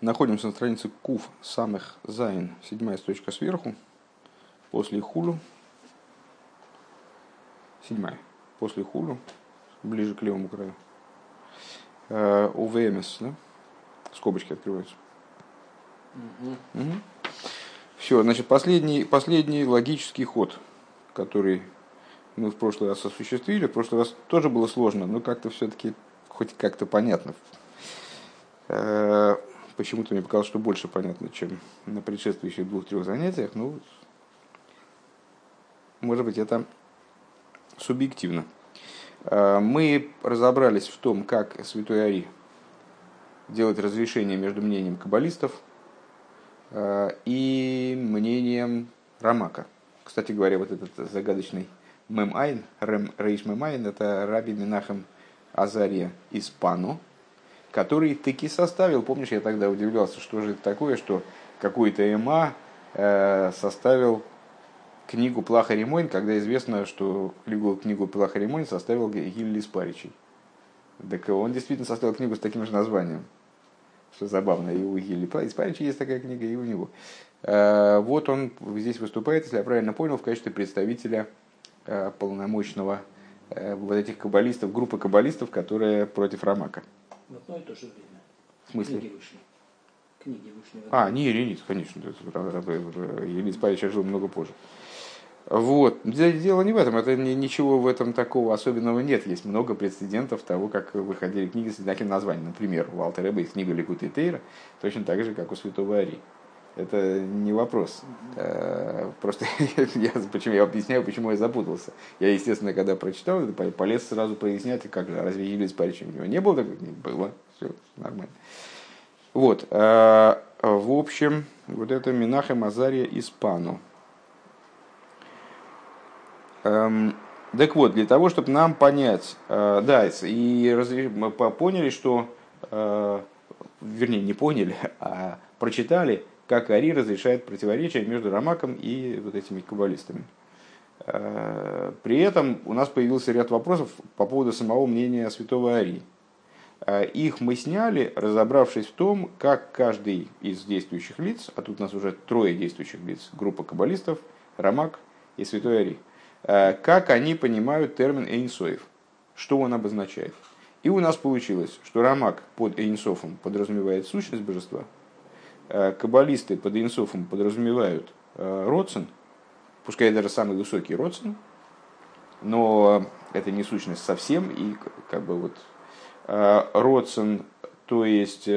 Находимся на странице Кув самых Зайн, седьмая строчка сверху, после Хулу. Седьмая. После Хулу, ближе к левому краю. Э, УВМС, да? Скобочки открываются. Угу. Угу. Все, значит, последний, последний логический ход, который мы в прошлый раз осуществили. В прошлый раз тоже было сложно, но как-то все-таки хоть как-то понятно. Почему-то мне показалось, что больше понятно, чем на предшествующих двух-трех занятиях. Ну, может быть, это субъективно. Э, мы разобрались в том, как Святой Ари делать разрешение между мнением каббалистов э, и мнением Рамака. Кстати говоря, вот этот загадочный Мемайн, Рейш Мемайн, это Раби Минахем Азария из Пану, который таки составил, помнишь, я тогда удивлялся, что же это такое, что какой-то эма э, составил книгу Плаха Ремонь, когда известно, что книгу, книгу Плаха Ремонь составил Гилли Спаричей. Так он действительно составил книгу с таким же названием. Что забавно, и у Гилли Спарича есть такая книга, и у него. Э, вот он здесь выступает, если я правильно понял, в качестве представителя э, полномочного вот этих каббалистов, группы каббалистов, которые против Рамака. В одно и то же время. В смысле? Книги вышли. Книги вышли. А, не Иринит, конечно. Елис Павлович жил много позже. Вот. Дело не в этом, это ничего в этом такого особенного нет. Есть много прецедентов того, как выходили книги с таким названием. Например, у Алтера есть книга Ликут Тейра, точно так же, как у Святого Ари. Это не вопрос. Э, просто я, почему я объясняю, почему я запутался. Я, естественно, когда прочитал полез сразу прояснять, как же, разве Елис Парич у него не было такой книги? Было. Все нормально. Вот. Э, в общем, вот это Минаха Мазария Испану. Эм, так вот, для того, чтобы нам понять, э, да, и мы поняли, что, вернее, не поняли, а прочитали, как Ари разрешает противоречия между Рамаком и вот этими каббалистами. Э, при этом у нас появился ряд вопросов по поводу самого мнения святого Ари. Э, их мы сняли, разобравшись в том, как каждый из действующих лиц, а тут у нас уже трое действующих лиц, группа каббалистов, Рамак и святой Ари, э, как они понимают термин Эйнсоев, что он обозначает. И у нас получилось, что Рамак под Эйнсофом подразумевает сущность божества – каббалисты под инсофом подразумевают э, родсен, пускай даже самый высокий родсен, но это не сущность совсем, и как бы вот э, родсен, то есть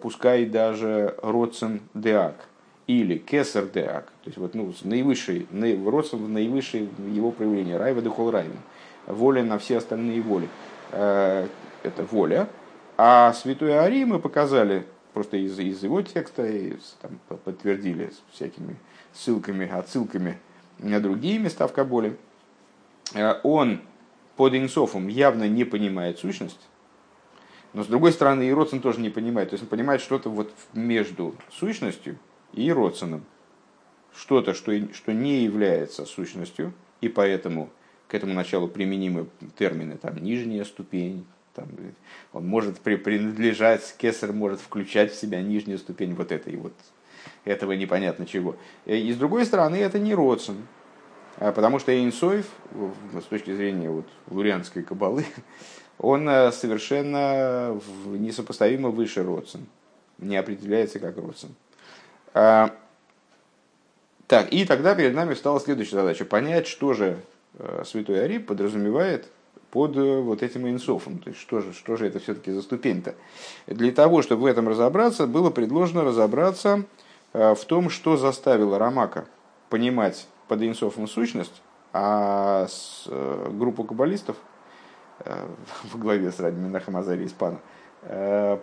пускай даже родсен деак или кесар деак, то есть вот ну, наивысший, родсен наивысший его проявление, райва дехол райвен, воля на все остальные воли, это воля, а святой Ари мы показали просто из, из его текста и там, подтвердили всякими ссылками, отсылками на другие места в Каболе, э, он под инсофом явно не понимает сущность, но с другой стороны и Родсон тоже не понимает. То есть он понимает что-то вот между сущностью и Родсоном. Что-то, что, что не является сущностью, и поэтому к этому началу применимы термины там, нижняя ступень, там, он может принадлежать, кесар может включать в себя нижнюю ступень вот этой вот, этого непонятно чего. И с другой стороны, это не родствен, а потому что Эйнсоев, с точки зрения вот, лурианской кабалы, он э, совершенно несопоставимо выше родствен, не определяется как родствен. А, так, и тогда перед нами стала следующая задача, понять, что же э, Святой Ари подразумевает под э, вот этим инсофом. То есть что же, что же это все-таки за ступень-то? Для того, чтобы в этом разобраться, было предложено разобраться э, в том, что заставило Рамака понимать под инсофом сущность, а с, э, группу каббалистов в главе с Раби Минахом Азари Испана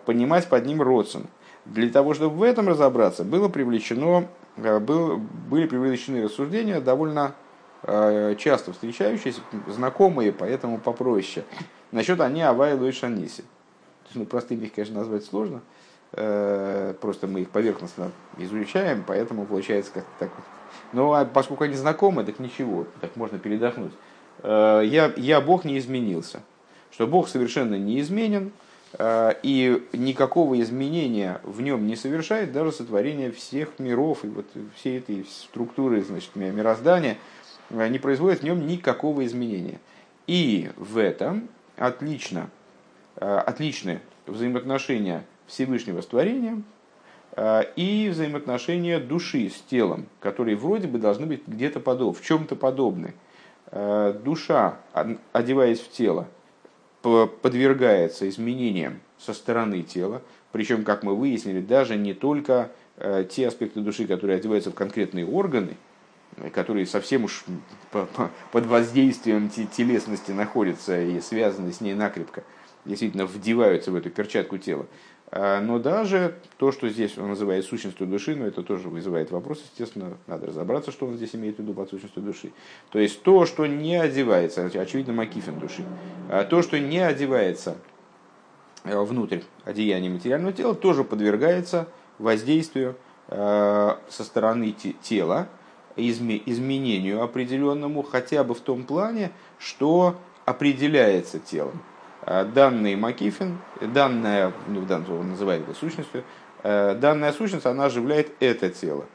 понимать под ним родствен. Для того, чтобы в этом разобраться, было привлечено, был, были привлечены рассуждения довольно часто встречающиеся, знакомые, поэтому попроще. Насчет они Авайлу и Шаниси. Ну, простыми их, конечно, назвать сложно. Э, просто мы их поверхностно изучаем, поэтому получается как-то так. Но а поскольку они знакомы, так ничего, так можно передохнуть. Э, я, я Бог не изменился. Что Бог совершенно не изменен, э, и никакого изменения в нем не совершает даже сотворение всех миров и вот всей этой структуры значит, мироздания, э, не производит в нем никакого изменения. И в этом отлично, отличны взаимоотношения Всевышнего с творением и взаимоотношения души с телом, которые вроде бы должны быть где-то подобны, в чем-то подобны. Душа, одеваясь в тело, подвергается изменениям со стороны тела, причем, как мы выяснили, даже не только э, те аспекты души, которые одеваются в конкретные органы, э, которые совсем уж под воздействием телесности находятся и связаны с ней накрепко, действительно вдеваются в эту перчатку тела, а, но даже то, что здесь он называет сущностью души, но это тоже вызывает вопрос, естественно, надо разобраться, что он здесь имеет в виду под сущностью души. То есть то, что не одевается, очевидно, макифин души, а то, что не одевается э, внутрь одеяния материального тела, тоже подвергается воздействию э, со стороны тела, изменению определенному, хотя бы в том плане, что определяется телом. Э, данный Макифин, данная, ну, в данном он называет это сущностью, э, данная сущность, она оживляет это тело.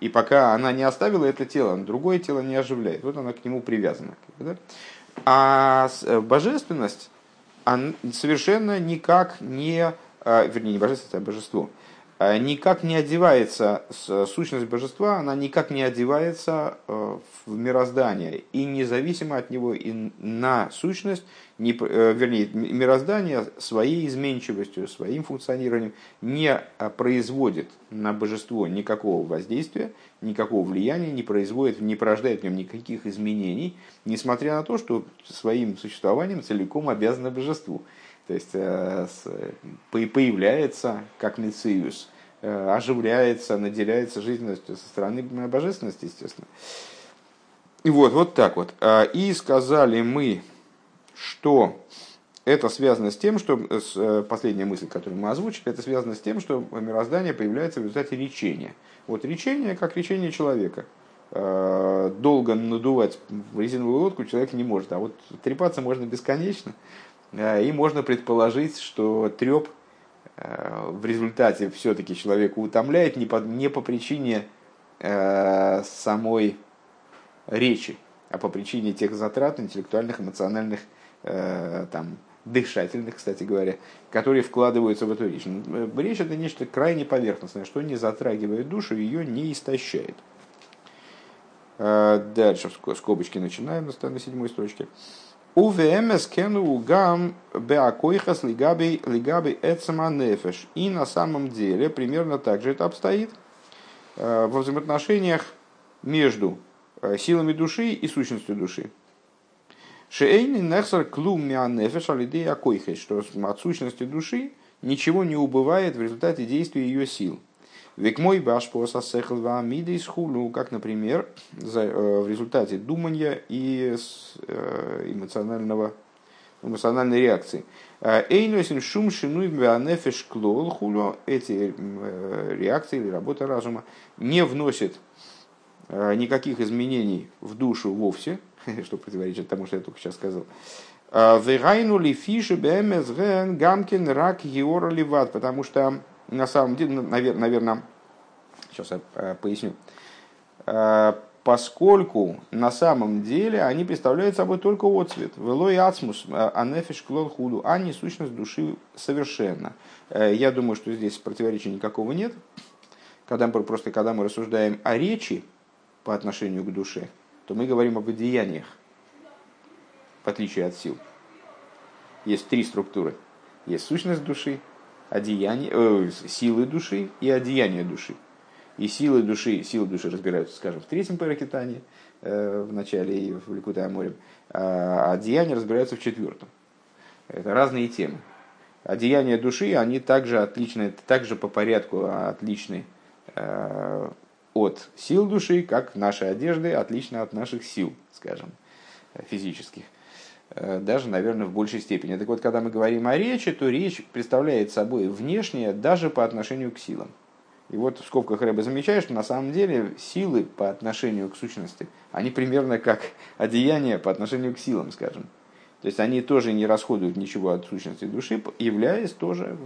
И пока она не оставила это тело, другое тело не оживляет. Вот она к нему привязана. Да? А э, божественность совершенно никак не, вернее, не божественность, а божество – Э, никак не одевается, сущность божества, она никак не одевается э, в мироздание. И независимо от него и на сущность, не, э, вернее, мироздание своей изменчивостью, своим функционированием не производит на божество никакого воздействия, никакого влияния, не производит, не порождает в нем никаких изменений, несмотря на то, что своим существованием целиком обязано божеству. То есть появляется как мециус, Э, оживляется, наделяется жизненностью со стороны божественности, естественно. И вот, вот так вот. А, и сказали мы, что это связано с тем, что с, э, последняя мысль, которую мы озвучили, это связано с тем, что мироздание появляется в результате речения. Вот речение, как речение человека. Э, долго надувать резиновую лодку человек не может, а вот трепаться можно бесконечно. И можно предположить, что треп Э, в результате все-таки человека утомляет не по, не по причине э, самой речи, а по причине тех затрат интеллектуальных, эмоциональных, э, там, дышательных, кстати говоря, которые вкладываются в эту речь. Э, речь это нечто крайне поверхностное, что не затрагивает душу, ее не истощает. Э, дальше скобочки начинаем на седьмой строчке. УВМС кену гам беакойхас лигаби лигаби эцема нефеш. И на самом деле примерно так же это обстоит э, во взаимоотношениях между э, силами души и сущностью души. Шейни нехсар клум нефеш алидея акойхес, что от сущности души ничего не убывает в результате действия ее сил – Век мой баш по миды из хулу, как, например, э, в результате думания и э, эмоционального, эмоциональной реакции. Э, Эйносин шум шинуй беанефеш клол хулу, эти реакции или работа разума не вносит никаких изменений в душу вовсе, что противоречит тому, что я только сейчас сказал. Вегайну ли фиши бэмэзгэн гамкин рак геора потому что на самом деле, наверное, сейчас я э, поясню, э, поскольку на самом деле они представляют собой только отцвет. Велой ацмус, э, анефиш клол худу, а не сущность души совершенно. Я думаю, что здесь противоречия никакого нет. Когда мы, просто когда мы рассуждаем о речи по отношению к душе, то мы говорим об одеяниях, в отличие от сил. Есть три структуры. Есть сущность души, одеяние, э, силы души и одеяние души. И силы души, силы души разбираются, скажем, в третьем паракитане, э, в начале и в Ликутай Аморем, а одеяния разбираются в четвертом. Это разные темы. Одеяния души, они также отличны, также по порядку отличны э, от сил души, как наши одежды отличны от наших сил, скажем, физических. Э, даже, наверное, в большей степени. Так вот, когда мы говорим о речи, то речь представляет собой внешнее даже по отношению к силам. И вот в скобках Рэба замечает, что на самом деле силы по отношению к сущности, они примерно как одеяние по отношению к силам, скажем. То есть они тоже не расходуют ничего от сущности души, являясь тоже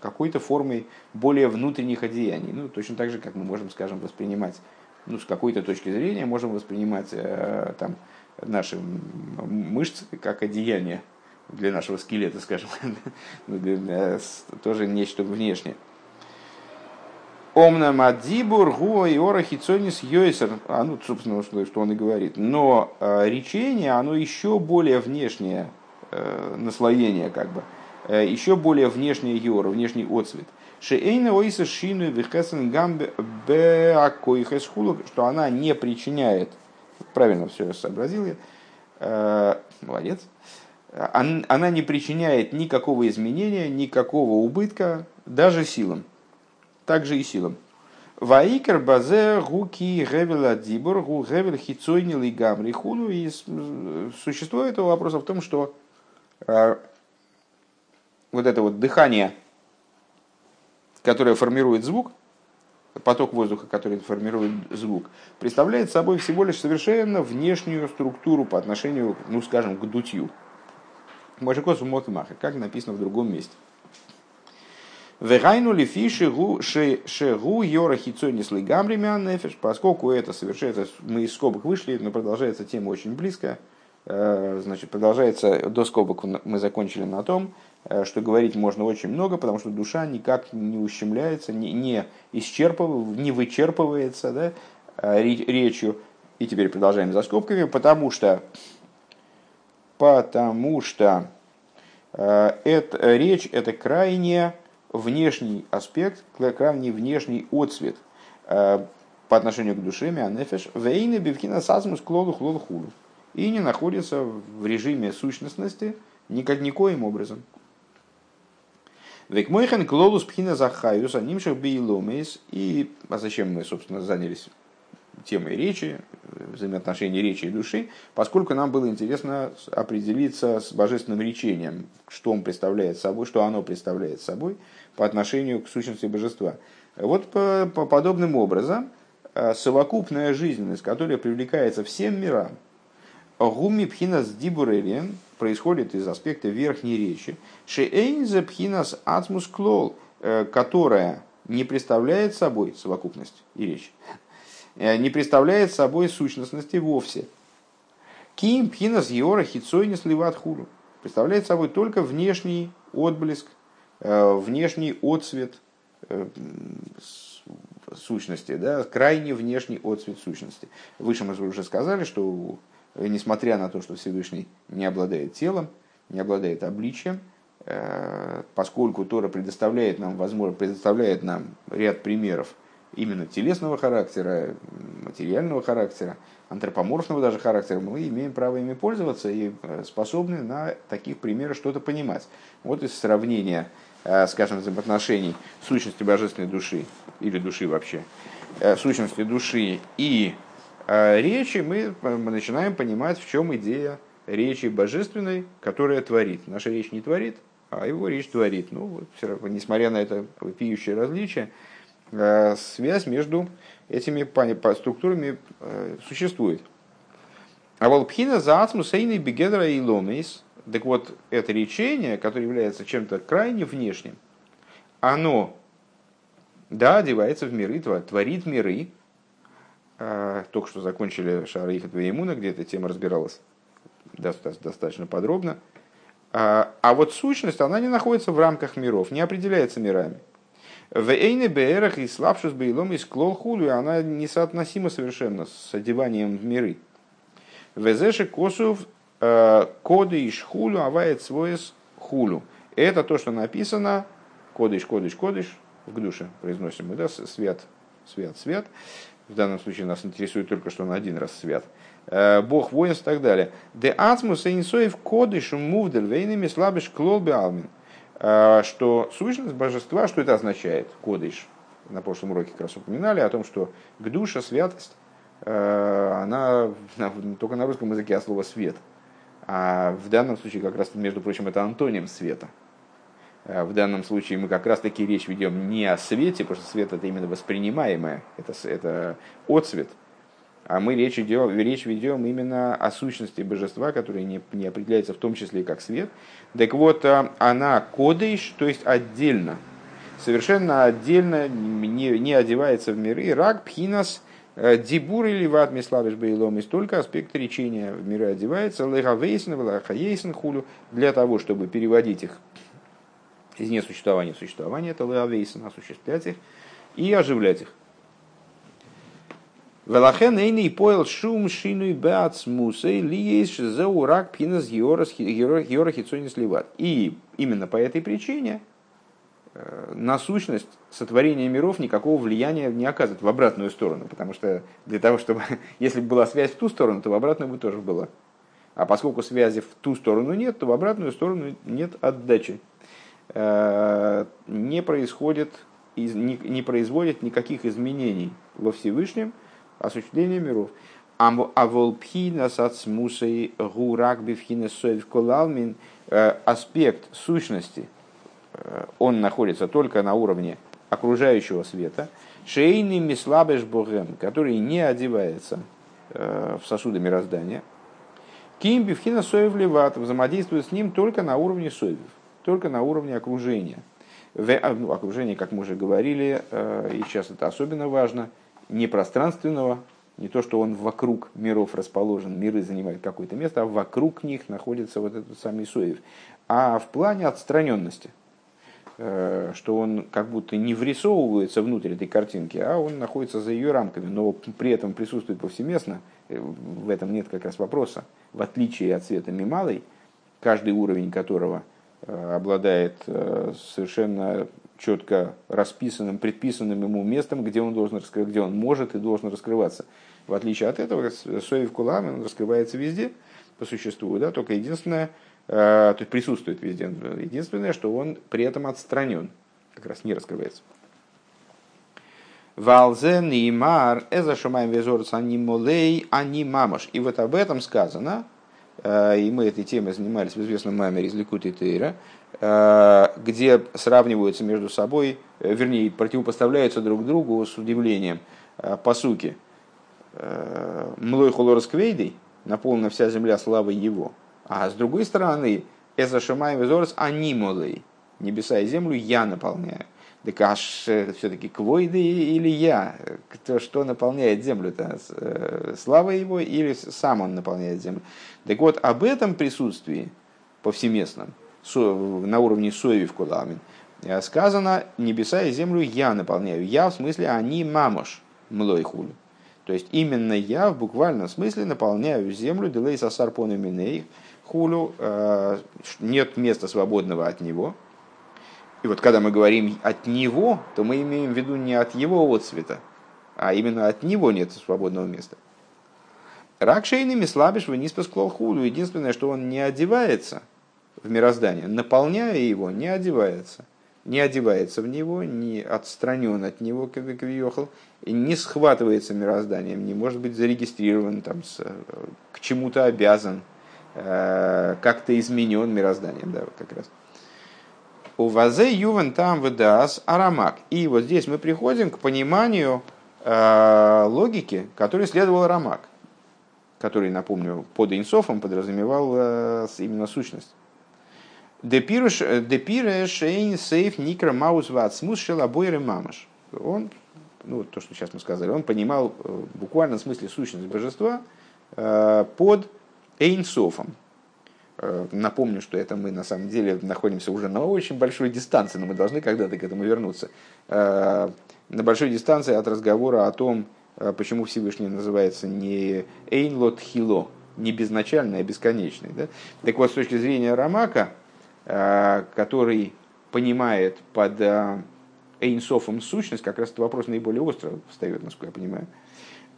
какой-то формой более внутренних одеяний. Ну, точно так же, как мы можем, скажем, воспринимать, ну, с какой-то точки зрения, можем воспринимать э, там, наши мышцы как одеяние для нашего скелета, скажем, ну, тоже нечто внешнее. Омна мадзибур гуа и ора хицонис йойсер. А ну, собственно, что, что он и говорит. Но э, речение, оно еще более внешнее э, наслоение, как бы. Э, еще более внешнее йора, внешний отцвет. Шеэйна ойса шину вихесен гамбе беакоихес что она не причиняет, правильно все сообразил я, э, молодец, она не причиняет никакого изменения, никакого убытка, даже силам также и силам. Ваикер базе гуки гевела дибур гу гевел хицойнил и гамри хуну. И существо этого вопроса в том, что э, вот это вот дыхание, которое формирует звук, поток воздуха, который формирует звук, представляет собой всего лишь совершенно внешнюю структуру по отношению, ну скажем, к дутью. Можекосу Мокимаха, как написано в другом месте. Вегайну ли фиши шегу йора лигамри нефеш, поскольку это совершается, мы из скобок вышли, но продолжается тема очень близко. Э, значит, продолжается, до скобок мы закончили на том, что говорить можно очень много, потому что душа никак не ущемляется, не, не исчерпывается, не вычерпывается да, э, речью. И теперь продолжаем за скобками, потому что, потому что это, речь это крайне внешний аспект, крайне внешний отцвет э, по отношению к душе, мианефеш, вейны бивкина сазмус клолу хлолу хулу. И не находится в режиме сущностности никак никоим образом. Век мойхан клолус пхина захаюс, анимших биеломейс. И а зачем мы, собственно, занялись темой речи, взаимоотношений речи и души, поскольку нам было интересно определиться с божественным речением, что он представляет собой, что оно представляет собой по отношению к сущности божества. Вот по, по подобным образом э, совокупная жизненность, которая привлекается всем мирам, гуми пхинас дибурелиен происходит из аспекта верхней речи, шеэйнзе пхинас ацмус клол, э, которая не представляет собой совокупность и речь, Э, не представляет собой сущностности вовсе. Ким пхинас йора хицой не сливат хуру. Представляет собой только внешний отблеск, э, внешний отцвет сущности, да, крайне внешний отцвет сущности. Выше мы уже сказали, что несмотря на то, что Всевышний не обладает телом, не обладает обличием, поскольку Тора предоставляет нам, возможно, предоставляет нам ряд примеров именно телесного характера, материального характера, антропоморфного даже характера, мы имеем право ими пользоваться и э, способны на таких примерах что-то понимать. Вот из сравнения, э, скажем, взаимоотношений сущности божественной души или души вообще, э, сущности души и речи, мы начинаем понимать, в чем идея речи божественной, которая творит. Наша речь не творит, а его речь творит. Ну, вот, несмотря на это вопиющее различие, Э, связь между этими структурами э, существует. А волпхина за ацмусейный бегедра и ломейс, так вот, это речение, которое является чем-то крайне внешним, оно, да, одевается в миры, творит миры. Э, только что закончили Шара Твоемуна, где эта тема разбиралась достаточно подробно. А вот сущность, она не находится в рамках миров, не определяется мирами. В Эйне Беэрах и слабшус Бейлом из Клол Хулю, она несоотносима совершенно с одеванием в миры. Везеши Косов э, Коды и Шхулю Авает Своес Хулю. Это то, что написано Кодыш, Кодыш, Кодыш, в душе произносим мы, да, свят, свят, свят. В данном случае нас интересует только, что он один раз свят. Э, Бог воинств и так далее. Де ацмус инсоев кодыш мувдель вейнами слабыш клол алмин. А, что сущность божества, что это означает, кодыш, на прошлом уроке как раз упоминали о том, что к душе святость, а, она только на русском языке от слова свет. А в данном случае, как раз, между прочим, это антоним света. А в данном случае мы как раз таки речь ведем не о свете, потому что свет это именно воспринимаемое, это, это отцвет. а мы речь, идем, речь ведем именно о сущности божества, которая не, не определяется в том числе как свет. Так вот, а, она кодыш, то есть отдельно, совершенно отдельно, не, не одевается в миры. Рак, пхинас, э, дибур или ват миславиш бейлом, есть только аспект речения в миры одевается. Лехавейсен, лехаейсен хулю, для того, чтобы переводить их из несуществования в существование, это лехавейсен, осуществлять их и оживлять их. Велахен эйный поел шум шинуй беацмусей ли есть заурак пинас геора хитсони сливат. И именно по этой причине э, на сущность сотворения миров никакого влияния не оказывает в обратную сторону, потому что для того, чтобы, если бы была связь в ту сторону, то в обратную бы тоже была. А поскольку связи в ту сторону нет, то в обратную сторону нет отдачи. Э, не происходит, не производит никаких изменений во Всевышнем, осуществление миров. А волпхина сацмусой гурак бифхина соев колалмин э, аспект сущности, э, он находится только на уровне окружающего света. Шейный мислабеш богем, который не одевается в сосуды мироздания. Ким бифхина соев леват взаимодействует с ним только на уровне соевев, только на уровне окружения. В, ну, окружение, как мы уже говорили, и сейчас это особенно важно – не пространственного, не то, что он вокруг миров расположен, миры занимают какое-то место, а вокруг них находится вот этот самый Соев. А в плане отстраненности, э, что он как будто не врисовывается внутрь этой картинки, а он находится за ее рамками, но при этом присутствует повсеместно, э, в этом нет как раз вопроса. В отличие от света Мималой, каждый уровень которого э, обладает совершенно четко расписанным, предписанным ему местом, где он, должен раскрыть, где он может и должен раскрываться. В отличие от этого, Соев Кулам он раскрывается везде, по существу, да, только единственное, э, то есть присутствует везде. Единственное, что он при этом отстранен, как раз не раскрывается. Валзен и мар эза шумаем везорц ани молей ани мамаш. И вот об этом сказано, э, и мы этой темой занимались в известном маме из Тейра, Э, где сравниваются между собой, э, вернее, противопоставляются друг другу с удивлением э, по сути. Млой холорос квейдей, наполнена вся земля славой его. А с другой стороны, Эза Шамай Везорс анимолей, небеса и землю я наполняю. Так аж все-таки квойды или я? Кто, что наполняет землю-то? Слава его или сам он наполняет землю? Так вот, об этом присутствии повсеместном на уровне соеви в куламин, э, сказано, небеса и землю я наполняю. Я в смысле они мамош млой хулю. То есть именно я в буквальном смысле наполняю землю делей сосар миней хулю. Э, нет места свободного от него. И вот когда мы говорим от него, то мы имеем в виду не от его отцвета, а именно от него нет свободного места. Рак шейными слабишь, вы не спасклал хулю. Единственное, что он не одевается – в мироздание, наполняя его, не одевается. Не одевается в него, не отстранен от него, как въехал, и не схватывается мирозданием, не может быть зарегистрирован, там, с, к чему-то обязан, э, как-то изменен мирозданием, да, вот как раз. У вазе ювен там выдас арамак. И вот здесь мы приходим к пониманию э, логики, которой следовал арамак, который, напомню, под инсофом подразумевал э, именно сущность. Депире шейн сейф никра маус вацмус шелабойры мамаш. Он, ну то, что сейчас мы сказали, он понимал э, в смысле сущность божества э, под эйнсофом. Напомню, что это мы на самом деле находимся уже на очень большой дистанции, но мы должны когда-то к этому вернуться. На большой дистанции от разговора о том, почему Всевышний называется не Эйнлот Хило, не безначальный, а бесконечный. Да? Так вот, с точки зрения Рамака, Э, который понимает под э, Эйнсофом сущность, как раз этот вопрос наиболее остро встает, насколько я понимаю.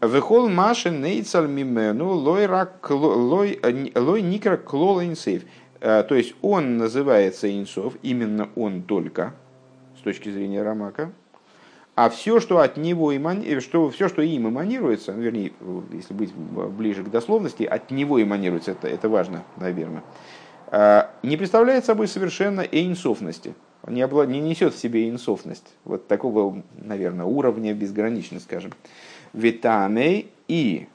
Вехол машин нейцал мимену лой никра клол инсейф. Э, то есть он называется инсов, именно он только, с точки зрения Рамака. А все, что от него эмани... что, все, что им эманируется, вернее, если быть ближе к дословности, от него эманируется, это, это важно, наверное а, не представляет собой совершенно эйнсофности. Он не, обла... не несет в себе инсофность. Вот такого, наверное, уровня безграничности, скажем. Витамей и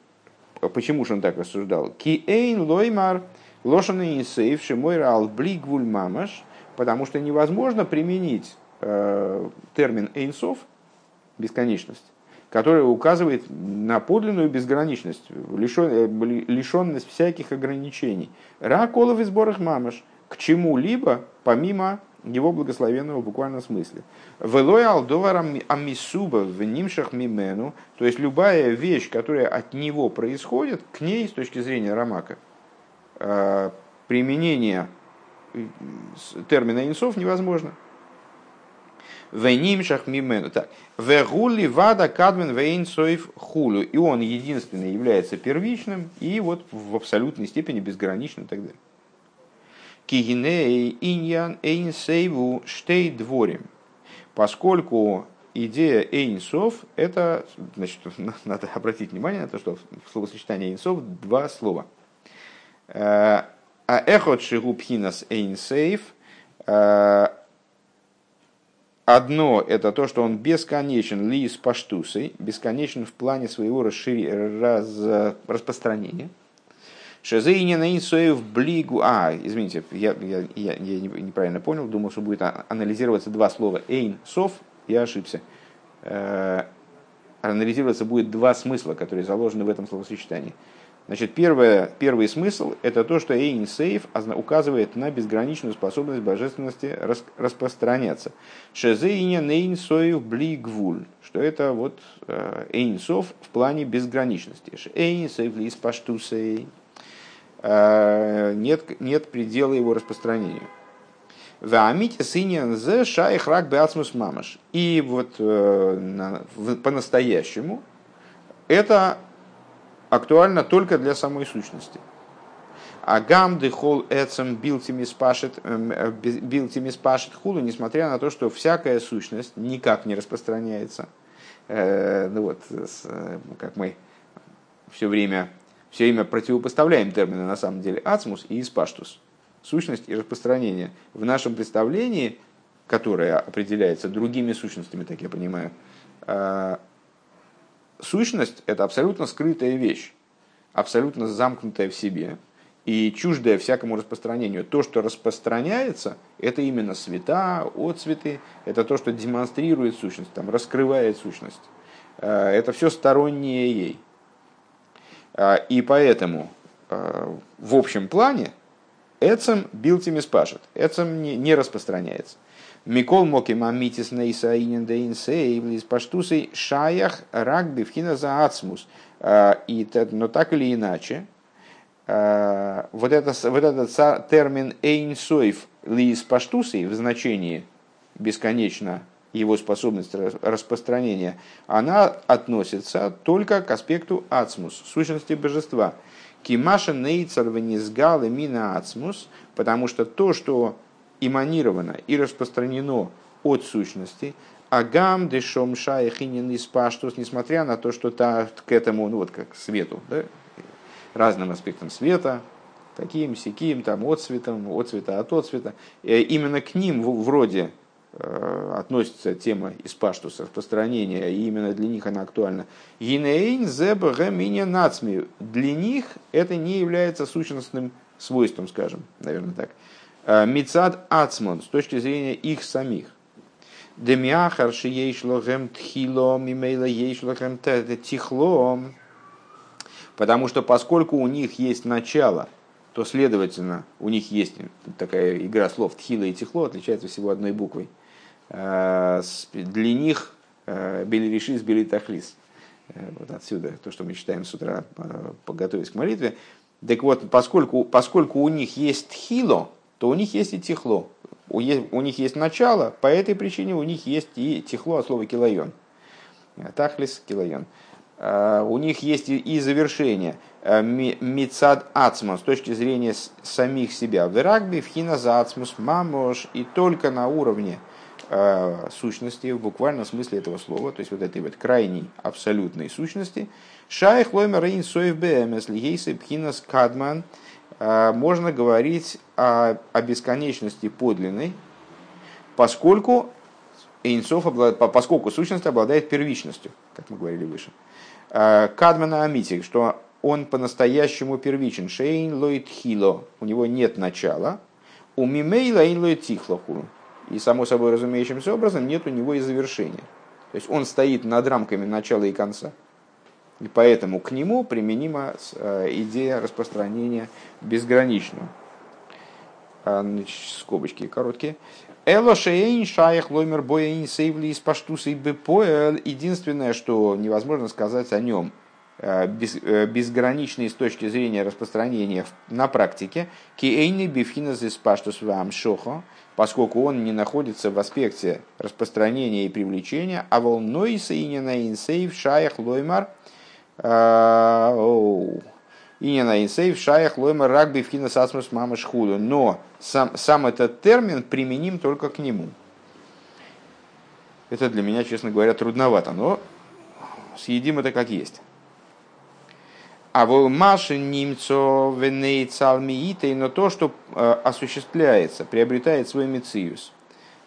почему же он так рассуждал? Ки эйн лоймар лошаны инсейв шимой рал блигвуль мамаш, потому что невозможно применить э, термин эйнсов, бесконечность, который указывает на подлинную безграничность, лишенность всяких ограничений. Раколов и сборах мамаш к чему-либо, помимо его благословенного в буквальном смысле. Велой алдоварам амисуба в нимшах мимену, то есть любая вещь, которая от него происходит, к ней с точки зрения Рамака, э, применение э, термина инсов невозможно. Венимшах мимену. Так. Вегули вада кадмен вейнсоев хулю. И он единственный является первичным и вот в абсолютной степени безграничным и так далее. Кигиней иньян эйнсейву штей дворим. Поскольку идея эйнсов, это, значит, надо обратить внимание на то, что в словосочетании эйнсов два слова. Э, а эхот шигубхинас эйнсейв э, Одно – это то, что он бесконечен ли с паштусой, бесконечен в плане своего расшир... раз... распространения – Шезейнин Инсоев Блигу. А, извините, я, я, я, я неправильно понял, думал, что будет анализироваться два слова Эйн Сов, я ошибся. Э, анализироваться будет два смысла, которые заложены в этом словосочетании. Значит, первое, первый смысл – это то, что Эйн Сейф указывает на безграничную способность божественности распространяться. Шезейня Нейн Соев Блигвуль, что это вот э, Эйн Сов в плане безграничности. Эйн Сейф Лис Паштусей. Э, нет, нет предела его распространению. Ваамите сынен зе шайх рак беацмус мамаш. И вот э, по-настоящему это актуально только для самой сущности. А гам дехол эцем билтими спашет, э, билтими спашет хулу, несмотря на то, что всякая сущность никак не распространяется. Ну вот, как мы все время все время противопоставляем термины на самом деле ацмус и испаштус, сущность и распространение. В нашем представлении, которое определяется другими сущностями, так я понимаю, а, сущность – это абсолютно скрытая вещь, абсолютно замкнутая в себе и чуждая всякому распространению. То, что распространяется, это именно света, отцветы, это то, что демонстрирует сущность, там, раскрывает сущность. А, это все стороннее ей. А, и поэтому а, в общем плане Эцем билтими спашет. Эцем не, распространяется. Микол моки мамитис нейса инен дейн из паштусей шаях рагби вхина за ацмус. А, и, но так или иначе, вот, это, вот этот термин эйнсоев ли из паштусей в значении бесконечно его способность распространения, она относится только к аспекту ацмус, сущности божества. Кимаша нейцар венизгал мина ацмус, потому что то, что эманировано и распространено от сущности, агам дешом шайхинин из паштус, несмотря на то, что та, к этому, ну вот как свету, да, разным аспектам света, таким, сяким, там, отцветом, отцвета от отцвета, э, именно к ним вроде относится тема из паштуса, распространения, и именно для них она актуальна. Гинейн зебгаминя нацми. Для них это не является сущностным свойством, скажем, наверное так. Э, Мицад ацмон, с точки зрения их самих. Демиахар шиейшлохем тхило мимейла ейшлохем тихло. Потому что поскольку у них есть начало, то, следовательно, у них есть такая игра слов тхила и тихло, отличается всего одной буквой. Э, для них э, Белеришис, Белитахлис. Э, вот отсюда то, что мы читаем с утра, подготовиться к молитве. Так вот, поскольку, поскольку у них есть хило, то у них есть и тихло. У, у них есть начало, по этой причине у них есть и тихло от слова килайон. Тахлис, килайон. У них есть и завершение. Мицад ацмус с точки зрения самих себя. В рагби, в хина ацмус мамош. И только на уровне Э, сущности в буквальном смысле этого слова, то есть вот этой вот крайней абсолютной сущности. Шайх лоймер рейн соев бэмэс льейсы пхинас кадман. Э, можно говорить о, о бесконечности подлинной, поскольку Эйнсов поскольку сущность обладает первичностью, как мы говорили выше. Э, Кадмана Амити, что он по-настоящему первичен. Шейн лоит хило, у него нет начала. У мимейла ин лоит тихлоху. И само собой разумеющимся образом нет у него и завершения. То есть он стоит над рамками начала и конца. И поэтому к нему применима э, идея распространения безграничного. А, скобочки короткие. Эло шейн шаях лоймер бояин сейвли из паштуса и Единственное, что невозможно сказать о нем э, без, э, безграничный с точки зрения распространения на практике, киэйни бифхинас из паштус вам шохо, поскольку он не находится в аспекте распространения и привлечения, а волной сейнина инсейв шаях лоймар – и не на инсейв шаях лойма рагби в киносасмус мама шхуду. Но сам, сам этот термин применим только к нему. Это для меня, честно говоря, трудновато, но съедим это как есть. А волмаши немцо венейцалмиитой, но то, что э, осуществляется, приобретает свой мециус,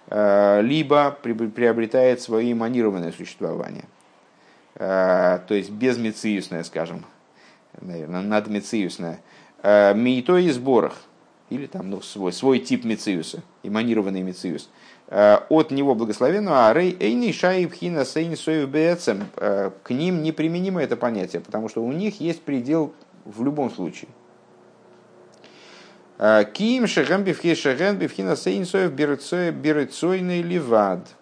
э, либо приобретает свое манированное существование – Э, то есть безмециусная, скажем, наверное, надмециусная, э, мейто и сборах, или там ну, свой, свой тип мециуса, эманированный мециус, от него благословенного, а рей эйни шаибхина сейн соев бецем, к ним неприменимо это понятие, потому что у них есть предел в любом случае. Ким шеген бифхи шеген бифхина сейн соев берецойный ливад –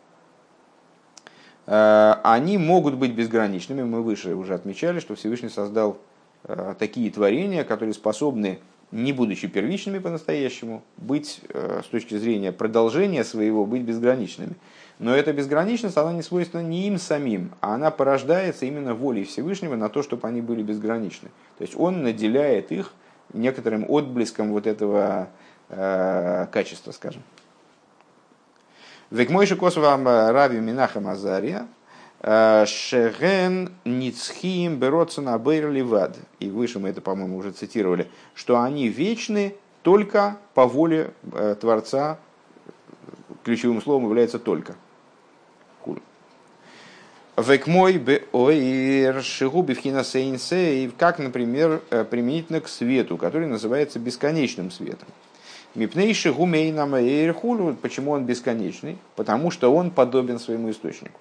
Э, они могут быть безграничными. Мы выше уже отмечали, что Всевышний создал э, такие творения, которые способны, не будучи первичными по-настоящему, быть э, с точки зрения продолжения своего, быть безграничными. Но эта безграничность, она не свойственна не им самим, а она порождается именно волей Всевышнего на то, чтобы они были безграничны. То есть он наделяет их некоторым отблеском вот этого э, качества, скажем. Векмойши косвам э, рави Минахам Азария, э, Шеген Ницхим Бероцена Бейрливад. И выше мы это, по-моему, уже цитировали, что они вечны только по воле э, Творца. Ключевым словом является только. Векмой беоир шигуби в как, например, применительно к свету, который называется бесконечным светом. Мипнейши гумейнам эйрхулю. Почему он бесконечный? Потому что он подобен своему источнику.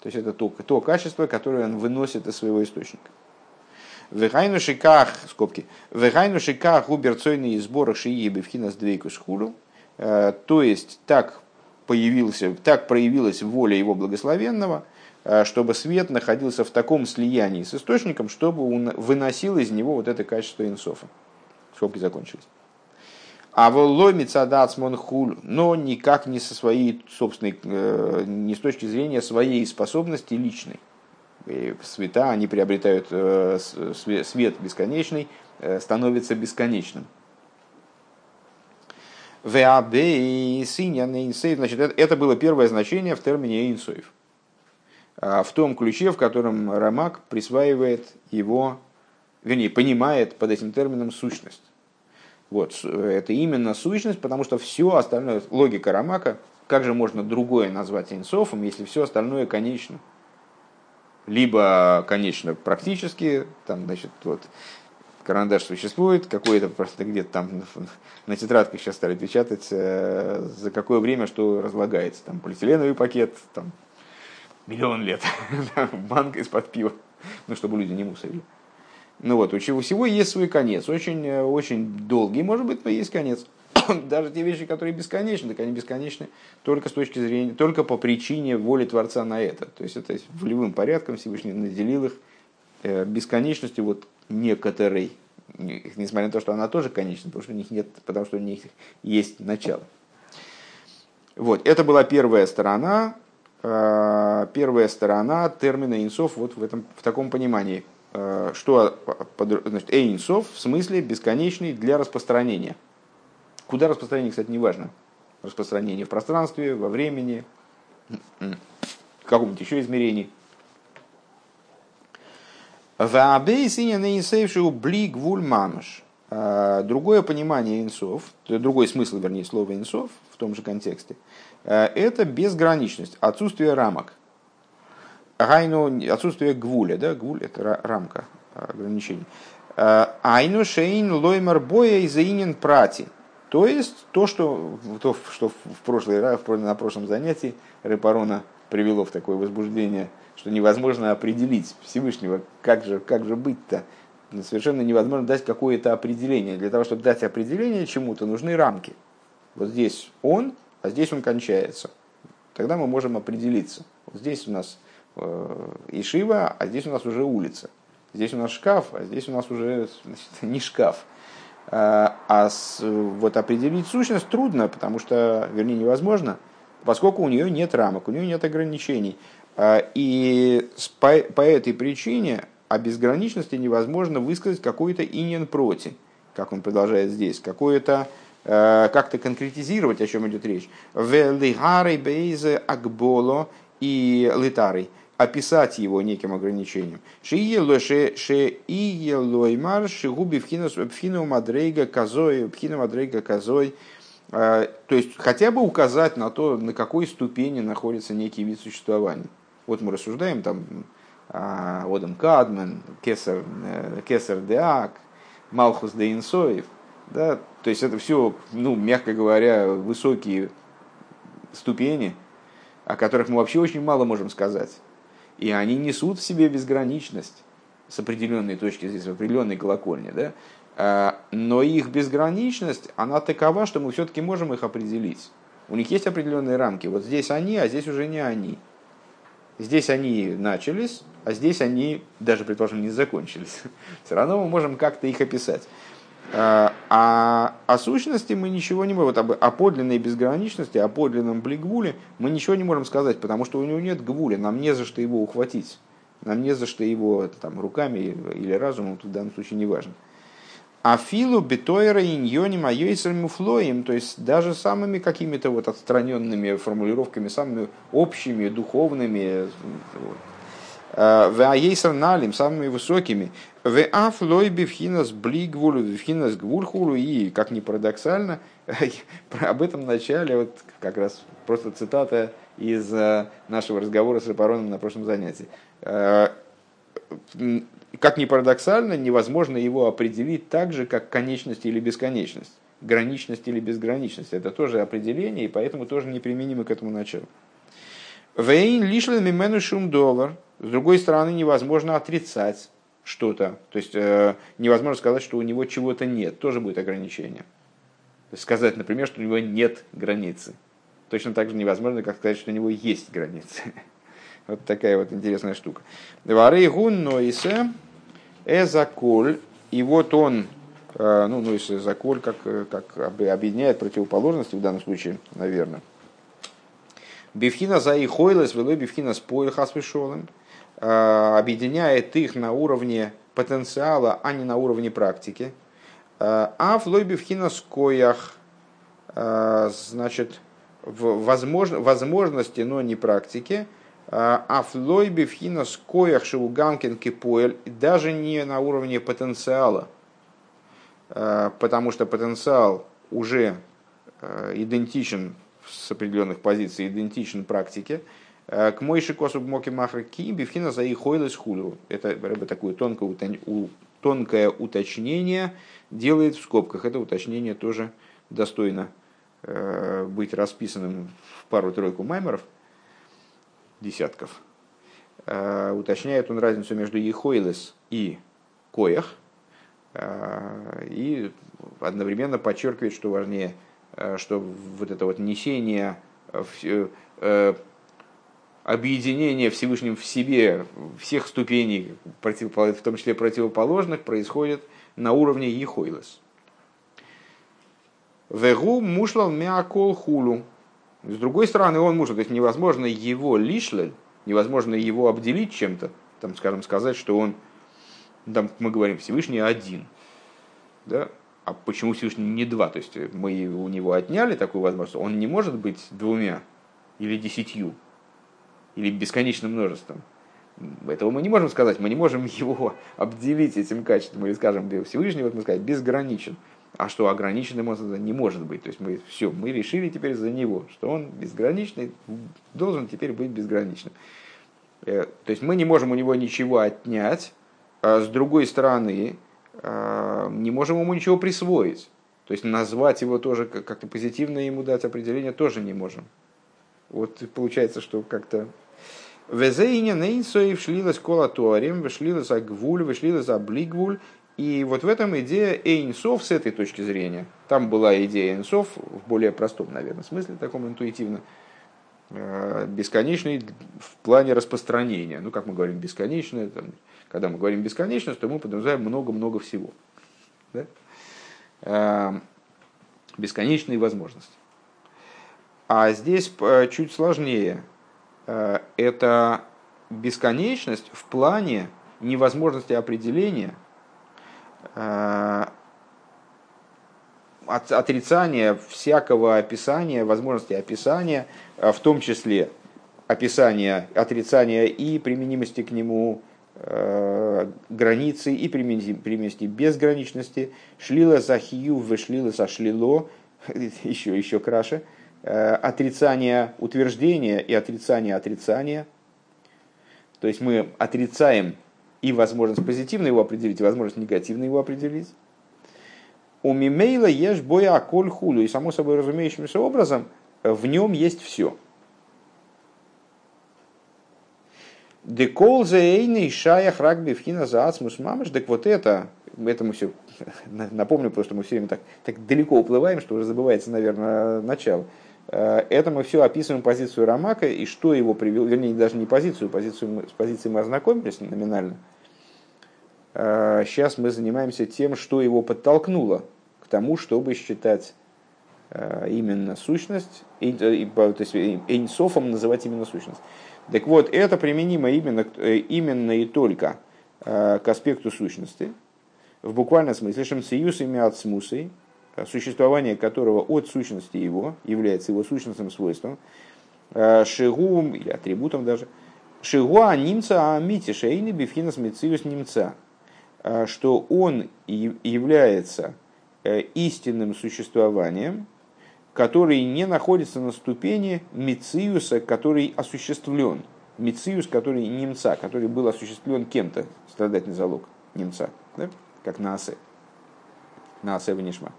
То есть это то, то качество, которое он выносит из своего источника. Вехайну шиках, скобки, вехайну шиках губерцойный сборах шиебы в хинас двейкус хулю. Э, то есть так появился, так проявилась воля его благословенного, э, чтобы свет находился в таком слиянии с источником, чтобы он выносил из него вот это качество инсофа. Скобки закончились. А воломится дацмон хуль, но никак не со своей собственной, э, не с точки зрения своей способности личной. Света, они приобретают э, свет бесконечный, э, становится бесконечным. Значит, это было первое значение в термине Эйнсоев. А в том ключе, в котором Рамак присваивает его, вернее, понимает под этим термином сущность. Вот, это именно сущность, потому что все остальное, логика Рамака, как же можно другое назвать инсофом, если все остальное конечно? Либо конечно практически, там, значит, вот, карандаш существует, какой-то просто где-то там на тетрадках сейчас стали печатать, э, за какое время что разлагается. Там полиэтиленовый пакет, там миллион лет, банка из-под пива, ну, чтобы люди не мусорили. Ну вот, у чего всего есть свой конец, очень, э, очень долгий, может быть, но есть конец. Даже те вещи, которые бесконечны, так они бесконечны только с точки зрения, только по причине воли Творца на это. То есть это волевым порядком Всевышний наделил их э, бесконечностью вот некоторой, несмотря на то, что она тоже конечна, потому что у них нет, потому что у них есть начало. Вот, это была первая сторона, э, первая сторона термина инсов вот в, этом, в таком понимании – что значит, Эйнсов в смысле бесконечный для распространения. Куда распространение, кстати, не важно. Распространение в пространстве, во времени, в каком-нибудь еще измерении. Другое понимание инсов, другой смысл, вернее, слова инсов в том же контексте, э, это безграничность, отсутствие рамок – Гайну отсутствие гвуля, да, гвуль это рамка. ограничений. Айну шейн лоймар боя и заинен прати. То есть то, что, то, что в прошлый на прошлом занятии Репарона привело в такое возбуждение, что невозможно определить Всевышнего, как же, как же быть-то. Совершенно невозможно дать какое-то определение. Для того, чтобы дать определение чему-то, нужны рамки. Вот здесь он, а здесь он кончается. Тогда мы можем определиться. Вот здесь у нас Ишива, а здесь у нас уже улица. Здесь у нас шкаф, а здесь у нас уже значит, не шкаф. А, а с, вот определить сущность трудно, потому что, вернее, невозможно, поскольку у нее нет рамок, у нее нет ограничений. А, и по, по этой причине о безграничности невозможно высказать какой-то инин проти, как он продолжает здесь, какое-то э, как-то конкретизировать, о чем идет речь. В бейзе акболо и литарой описать его неким ограничением. Шиелоймар шигуби пхину мадрейга козой, пхину мадрейга козой. А, то есть хотя бы указать на то, на какой ступени находится некий вид существования. Вот мы рассуждаем там а, Одам Кадмен, Кесар, э, Кесар Деак, Малхус де Инсоев. Да? То есть это все, ну, мягко говоря, высокие ступени, о которых мы вообще очень мало можем сказать. И они несут в себе безграничность с определенной точки здесь, в определенной колокольне. Да? А, но их безграничность, она такова, что мы все-таки можем их определить. У них есть определенные рамки. Вот здесь они, а здесь уже не они. Здесь они начались, а здесь они даже, предположим, не закончились. Все равно мы можем как-то их описать. А, а о сущности мы ничего не можем, вот об, о подлинной безграничности, о подлинном блигвуле мы ничего не можем сказать, потому что у него нет гвуля, нам не за что его ухватить, нам не за что его там, руками или разумом, в данном случае не важно. А филу битойра иньоним айойсер муфлоем, то есть даже самыми какими-то вот отстраненными формулировками, самыми общими, духовными, вот, Э, в Аейсер Налим, самыми высокими. В Афлой Бифхинас Блигвулю, Бифхинас Гвульхулу. И, как ни парадоксально, об этом начале, вот как раз просто цитата из э, нашего разговора с Рапароном на прошлом занятии. Э, как ни парадоксально, невозможно его определить так же, как конечность или бесконечность. Граничность или безграничность. Это тоже определение, и поэтому тоже неприменимо к этому началу. Вейн лишлен мимену шум доллар – с другой стороны, невозможно отрицать что-то. То есть э, невозможно сказать, что у него чего-то нет. Тоже будет ограничение. Сказать, например, что у него нет границы. Точно так же невозможно, как сказать, что у него есть границы. Вот такая вот интересная штука. Варей гун нойсе эзаколь. И вот он, э, ну, нойсе заколь, как, э, как объединяет противоположности в данном случае, наверное. Бифхина за и хойлес, велой бифхина с хасвишолем. Э, объединяет их на уровне потенциала, а не на уровне практики. Э, а в лойбивхина скоях, э, значит, в возможно, возможности, но не практики, а в лойбивхина скоях шелугамкин кипоэль, даже не на уровне потенциала, потому что потенциал уже идентичен с определенных позиций, идентичен практике, Э, к мойши косу моки махра ки бифхина за их хулю. Это рыба такое тонкое, тонкое уточнение делает в скобках. Это уточнение тоже достойно э, быть расписанным в пару-тройку маймеров, десятков. Э, уточняет он разницу между ехойлес и коях. И одновременно подчеркивает, что важнее, что вот это вот несение объединение Всевышним в себе всех ступеней, в том числе противоположных, происходит на уровне Ехойлес. Вегу мушлал мякол хулу. С другой стороны, он мушлал, то есть невозможно его лишлель, невозможно его обделить чем-то, там, скажем, сказать, что он, там мы говорим, Всевышний один. Да? А почему Всевышний не два? То есть мы у него отняли такую возможность, он не может быть двумя или десятью или бесконечным множеством. Этого мы не можем сказать, мы не можем его обделить этим качеством, или скажем, Всевышний, вот мы сказать, безграничен. А что ограниченным он не может быть. То есть мы все, мы решили теперь за него, что он безграничный, должен теперь быть безграничным. Э, то есть мы не можем у него ничего отнять, а с другой стороны, а, не можем ему ничего присвоить. То есть назвать его тоже, как-то позитивно ему дать определение тоже не можем. Вот получается, что как-то Везейня нейнсоев шлилась кола туарем, вышлилась агвуль, вышлилась облигвуль. И вот в этом идея Эйнсов с этой точки зрения. Там была идея Эйнсов в более простом, наверное, смысле, таком интуитивно, э, бесконечный в плане распространения. Ну, как мы говорим, бесконечное. Там, когда мы говорим бесконечность, то мы подразумеваем много-много всего. Да? Э, бесконечные возможности. А здесь э, чуть сложнее. Это бесконечность в плане невозможности определения – Э, отрицание всякого описания, возможности описания, э, в том числе описания, отрицания и применимости к нему э, границы и применимости безграничности, шлила за хию, вышлила за шлило, еще, еще краше, отрицание утверждения и отрицание отрицания. То есть мы отрицаем и возможность позитивно его определить, и возможность негативно его определить. У мимейла ешь боя аколь хулю. И само собой разумеющимся образом в нем есть все. Декол за эйный шаях рагби вхина за ацмус мамыш. Так вот это, это мы все, напомню, просто мы все время так, так далеко уплываем, что уже забывается, наверное, начало. Э, это мы все описываем позицию Рамака и что его привело, вернее, даже не позицию, позицию с позицией мы ознакомились номинально. Сейчас э, мы занимаемся тем, что его подтолкнуло к тому, чтобы считать э, именно сущность, то есть эйнсофом называть именно сущность. Так вот, это применимо именно, именно и только к аспекту сущности, в буквальном смысле, шемциюс ими от смусой, существование которого от сущности его является его сущностным свойством, э, шигу, или атрибутом даже, шигуа немца амити шейни бифхинас мециус немца, э, что он является э, истинным существованием, который не находится на ступени мециуса, который осуществлен. Мециус, который немца, который был осуществлен кем-то, страдательный залог немца, да? как на Асе. На Асе Ванишма.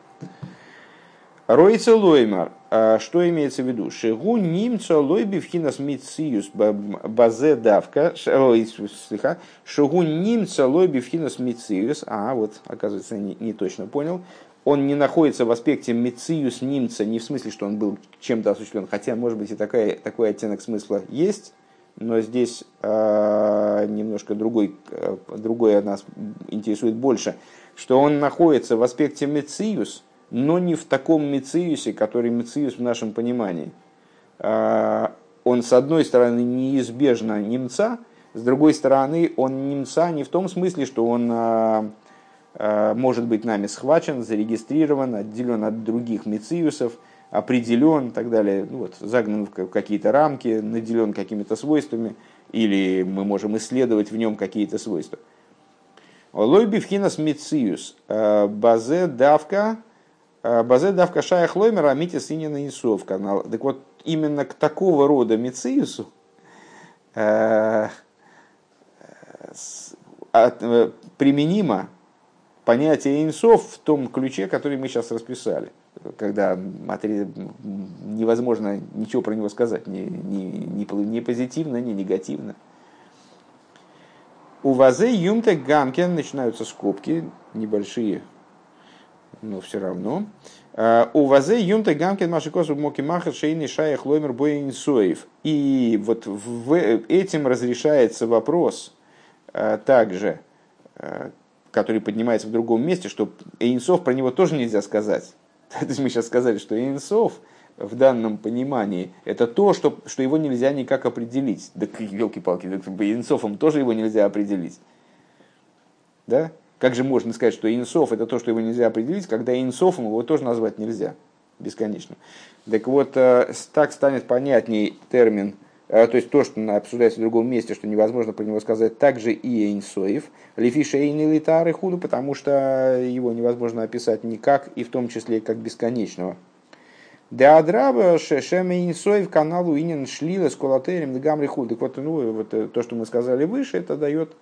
Ройца лоймар. А что имеется в виду? Шигу нимца лойби вхинас мициюс базе давка. Шигу нимца лойби вхинас мициюс. А, вот, оказывается, не, не точно понял. Он не находится в аспекте мициюс немца, не в смысле, что он был чем-то осуществлен, хотя, может быть, и такая, такой оттенок смысла есть, но здесь э, немножко другой, э, другое нас интересует больше, что он находится в аспекте мециус, но не в таком мециусе, который мециус в нашем понимании. А, он, с одной стороны, неизбежно немца, с другой стороны, он немца не в том смысле, что он а, а, может быть нами схвачен, зарегистрирован, отделен от других мециусов, определен и так далее, ну, вот, загнан в какие-то рамки, наделен какими-то свойствами, или мы можем исследовать в нем какие-то свойства. Лойби вхинас мециус, базе давка, Базе давка шая хлоймера амити синина Исов канал. Так вот, именно к такого рода Мециусу э, э, применимо понятие инсов в том ключе, который мы сейчас расписали, когда невозможно ничего про него сказать, ни, ни, ни, ни позитивно, ни негативно. У вазе юмте гамкен начинаются скобки небольшие, но все равно. А, у вазе юнта гамкин машикосу моки махар шейни шаях лоймер боинсоев. И вот в этим разрешается вопрос а, также, а, который поднимается в другом месте, что Эйнсов про него тоже нельзя сказать. То есть мы сейчас сказали, что Эйнсов в данном понимании это то, что, что его нельзя никак определить. Да елки-палки, Эйнсофом тоже его нельзя определить. Да? Как же можно сказать, что инсов это то, что его нельзя определить, когда инсофом его тоже назвать нельзя бесконечно. Так вот, э, так станет понятней термин, э, то есть то, что обсуждается в другом месте, что невозможно про него сказать, также и инсоев, лифиша и нелитары худу, потому что его невозможно описать никак, и в том числе как бесконечного. Деадраба шешеме инсоев каналу инин шлила с колотерем дгамри худ. Так вот, ну, вот э, то, что мы сказали выше, это дает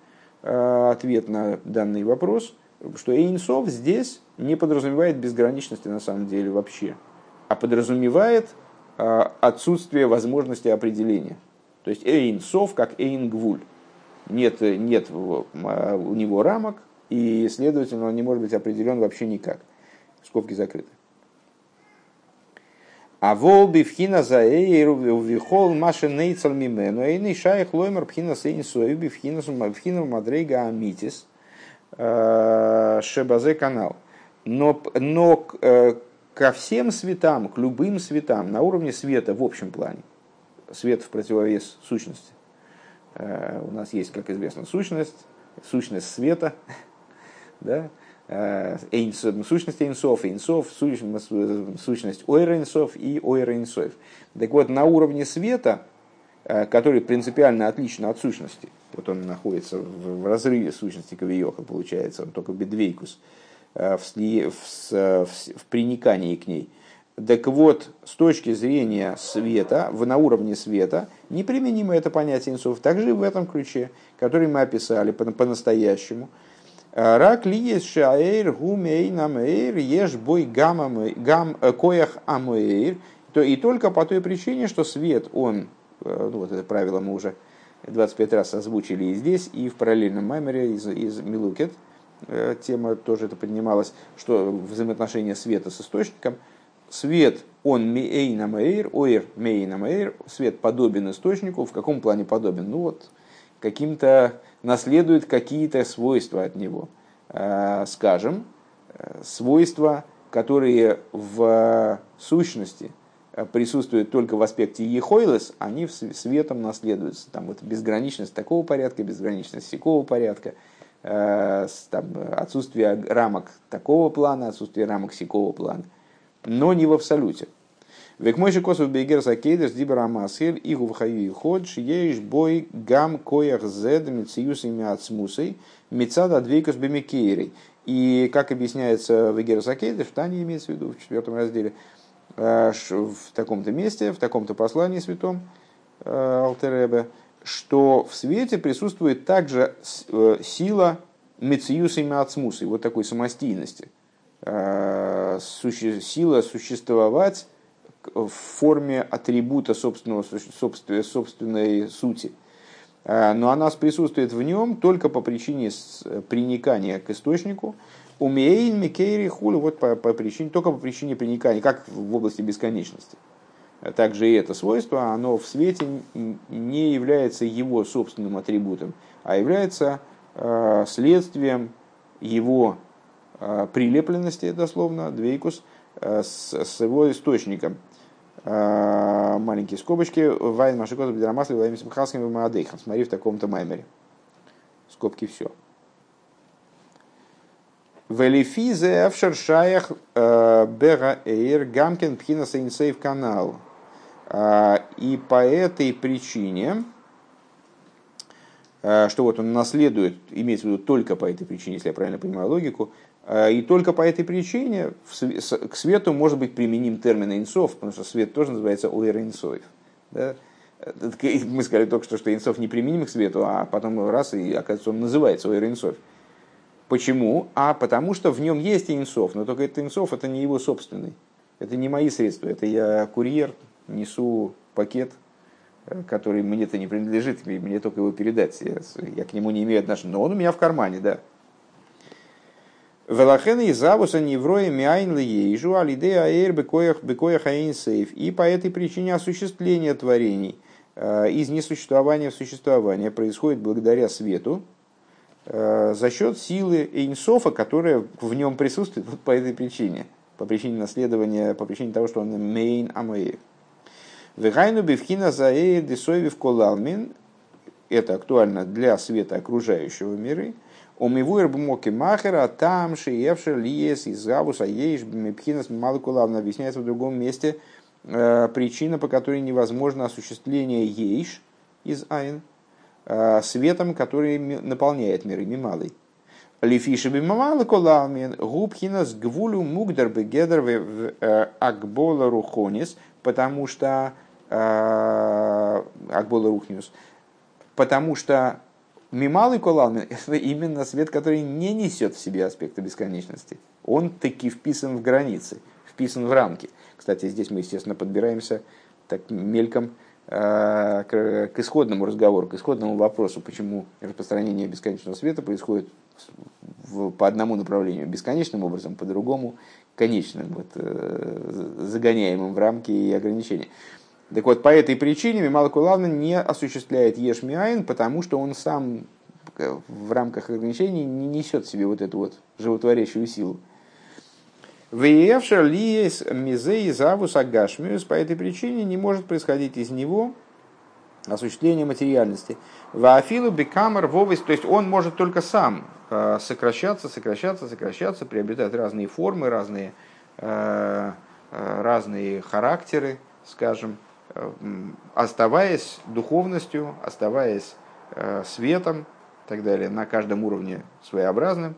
ответ на данный вопрос, что Эйнсов здесь не подразумевает безграничности на самом деле вообще, а подразумевает э, отсутствие возможности определения. То есть Эйнсов как Эйнгвуль. Нет, нет у него рамок, и, следовательно, он не может быть определен вообще никак. Скобки закрыты. А волби вхина за эйру вихол маша нейцал мимену эйный шайх лоймер пхина сейн суэби вхина вхина мадрейга амитис э, шебазе канал. Но, но э, ко всем светам, к любым светам на уровне света в общем плане, свет в противовес сущности. Э, у нас есть, как известно, сущность, сущность света, да, сущность Эйнсов, Эйнсов, сущность Ойра и Ойра. Так вот, на уровне света, э, который принципиально отличен от сущности, вот он находится в разрыве сущности Кавиоха, получается, он только бедвейкус, э, в, сли, в, в, в приникании к ней. Так вот, с точки зрения света, на уровне света, неприменимо это понятие инсов, также в этом ключе, который мы описали по-настоящему – Рак ли есть шаэйр гумей намэйр еш бой гам э, коях амэйр. И только по той причине, что свет, он, э, ну вот это правило мы уже 25 раз озвучили и здесь, и в параллельном маймере из, из Милукет, э, тема тоже это поднималась, что взаимоотношения света с источником, свет, он мейна мейр, оир мейна мейр, свет подобен источнику, в каком плане подобен? Ну вот, каким-то наследует какие-то свойства от него. Э, скажем, э, свойства, которые в сущности э, присутствуют только в аспекте ехойлес, они светом наследуются. Там вот безграничность такого порядка, безграничность такого порядка, там, отсутствие рамок такого плана, отсутствие рамок сякого плана, но не в абсолюте. Век мой косов бегер закейдер дибра масхель и гувхаю и ходж ешь бой гам коях зед мициюс ими ацмусой мицада двейкус бемикейрей. И как объясняется в Эгер Закейдер, в Тане имеется в виду, в четвертом разделе, э, в таком-то месте, в таком-то послании святом э, Алтеребе, что в свете присутствует также э, сила мециюс и вот такой самостийности, сила существовать в форме атрибута собственного, собственной, собственной сути. А, но она присутствует в нем только по причине приникания к источнику. Умеин, Микейри, Хули, вот по, по причине, только по причине приникания, как в области бесконечности. Также и это свойство, оно в свете не является его собственным атрибутом, а является э, следствием его э, прилепленности, дословно, двейкус, с, с его источником. А, маленькие скобочки, Вайн Машикот Бедрамасли, Вайн Михалским и Маадейхан. Смотри в таком-то маймере. Скобки все. Велифизе в шершаях э, бера эйр гамкин пхина сейнсейв канал. А, и по этой причине, э, что вот он наследует, имеется в виду только по этой причине, если я правильно понимаю логику, и только по этой причине к свету может быть применим термин инсов, потому что свет тоже называется уэр инсоев. Да? Мы сказали только что, что инсов не применим к свету, а потом раз, и оказывается, он называется уэр инсов. Почему? А потому что в нем есть инсов, но только этот инсов это не его собственный. Это не мои средства, это я курьер, несу пакет, э, который мне-то не принадлежит, мне только его передать. Я, я к нему не имею отношения, но он у меня в кармане, да. Велахен и завуса невроя миайн лиейжу алидея аэр бекоях бекоях сейф. И по этой причине осуществление творений э, из несуществования в существование происходит благодаря свету э, за счет силы Эйнсофа, которая в нем присутствует вот по этой причине. По причине наследования, по причине того, что он мейн амэйр. Вегайну бифхина заэйр десойвив колалмин. Это актуально для света окружающего мира – Омивуэр бмоки махера, там шиевшер лиес из гавуса ейш бмепхинас малкулавна объясняется в другом месте э, причина, по которой невозможно осуществление ейш из айн э, светом, который наполняет мир ими малый. Лифиши бимамалы колавмен губхинас гвулю мугдар бегедр в э, акбола рухонис, потому что акбола рухнис, потому что Мималый колалмин – это именно свет, который не несет в себе аспекты бесконечности. Он таки вписан в границы, вписан в рамки. Кстати, здесь мы, естественно, подбираемся так мельком э, к, исходному разговору, к исходному вопросу, почему распространение бесконечного света происходит по одному направлению бесконечным образом, по другому конечным, вот, э, загоняемым в рамки и ограничения. Так вот, по этой причине Мималку Лавна не осуществляет Ешмиайн, потому что он сам э, в рамках ограничений не несет в себе вот эту вот животворящую силу. Веевшер лиес мизей завус агашмиус по этой причине не может происходить из него осуществление материальности. Ваафилу бекамар вовес, то есть он может только сам э, сокращаться, сокращаться, сокращаться, приобретать разные формы, разные, э, разные характеры, скажем, оставаясь духовностью, оставаясь э, светом и так далее, на каждом уровне своеобразным.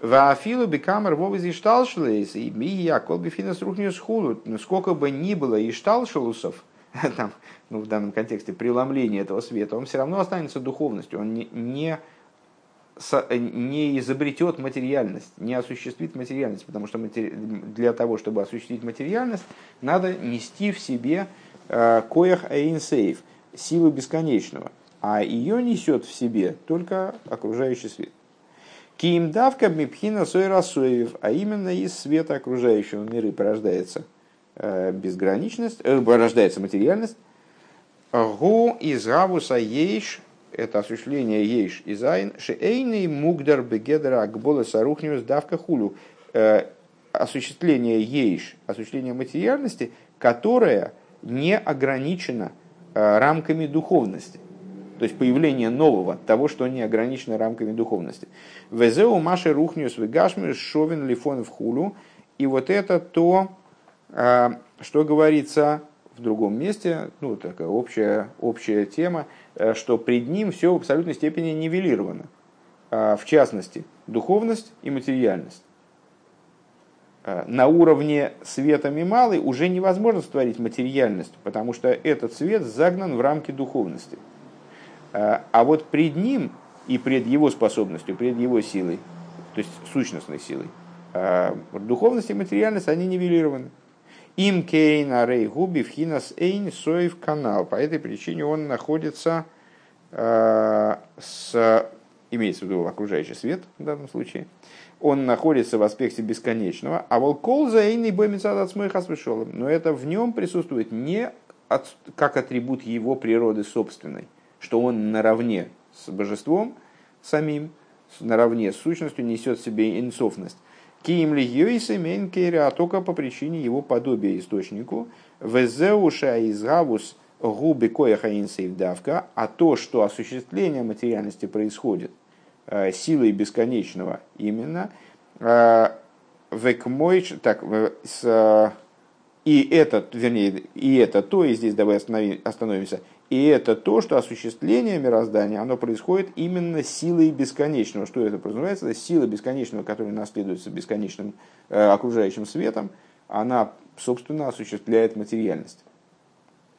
Ваафилу бекамер вовез и шталшелейс, и ми я колбифинас рухнюс хулу. Сколько бы ни было и шталшелусов, там, ну, в данном контексте преломления этого света, он все равно останется духовностью, он не, не, не изобретет материальность, не осуществит материальность, потому что для того, чтобы осуществить материальность, надо нести в себе Э, коях эйнсейф, силу бесконечного, а ее несет в себе только окружающий свет. Ким давка мипхина сойрасоев, а именно из света окружающего мира порождается э, безграничность, э, порождается материальность. Гу из гавуса ейш, это осуществление ейш из айн, шеэйный мугдар бегедра акбола сарухниус давка хулю. Э, осуществление ейш, осуществление материальности, которое – не ограничено э, рамками духовности. То есть появление нового, того, что не ограничено рамками духовности. Везеу маши рухниус вегашмир шовен лифон в хулу. И вот это то, э, что говорится в другом месте, ну, такая общая, общая тема, э, что пред ним все в абсолютной степени нивелировано. В частности, духовность и материальность. Э, на уровне света Мималы уже невозможно створить материальность, потому что этот свет загнан в рамки духовности. Э, а вот пред ним и пред его способностью, пред его силой, то есть сущностной силой, э, духовность и материальность, они нивелированы. Им кейн арей губи в хинас эйн соев канал. По этой причине он находится с, имеется в виду окружающий свет в данном случае, он находится в аспекте бесконечного, а волкол за и боймецад от вышел. Но это в нем присутствует не от, как атрибут его природы собственной, что он наравне с божеством самим, наравне с сущностью несет в себе инсофность. Киим ли а только по причине его подобия источнику. Везеуша из гавус губи кояха давка, а то, что осуществление материальности происходит – силой бесконечного именно. Э, Векмойч, так, с, и это, вернее, и это то, и здесь давай остановимся, и это то, что осуществление мироздания, оно происходит именно силой бесконечного. Что это подразумевается? Это сила бесконечного, которая наследуется бесконечным э, окружающим светом, она, собственно, осуществляет материальность.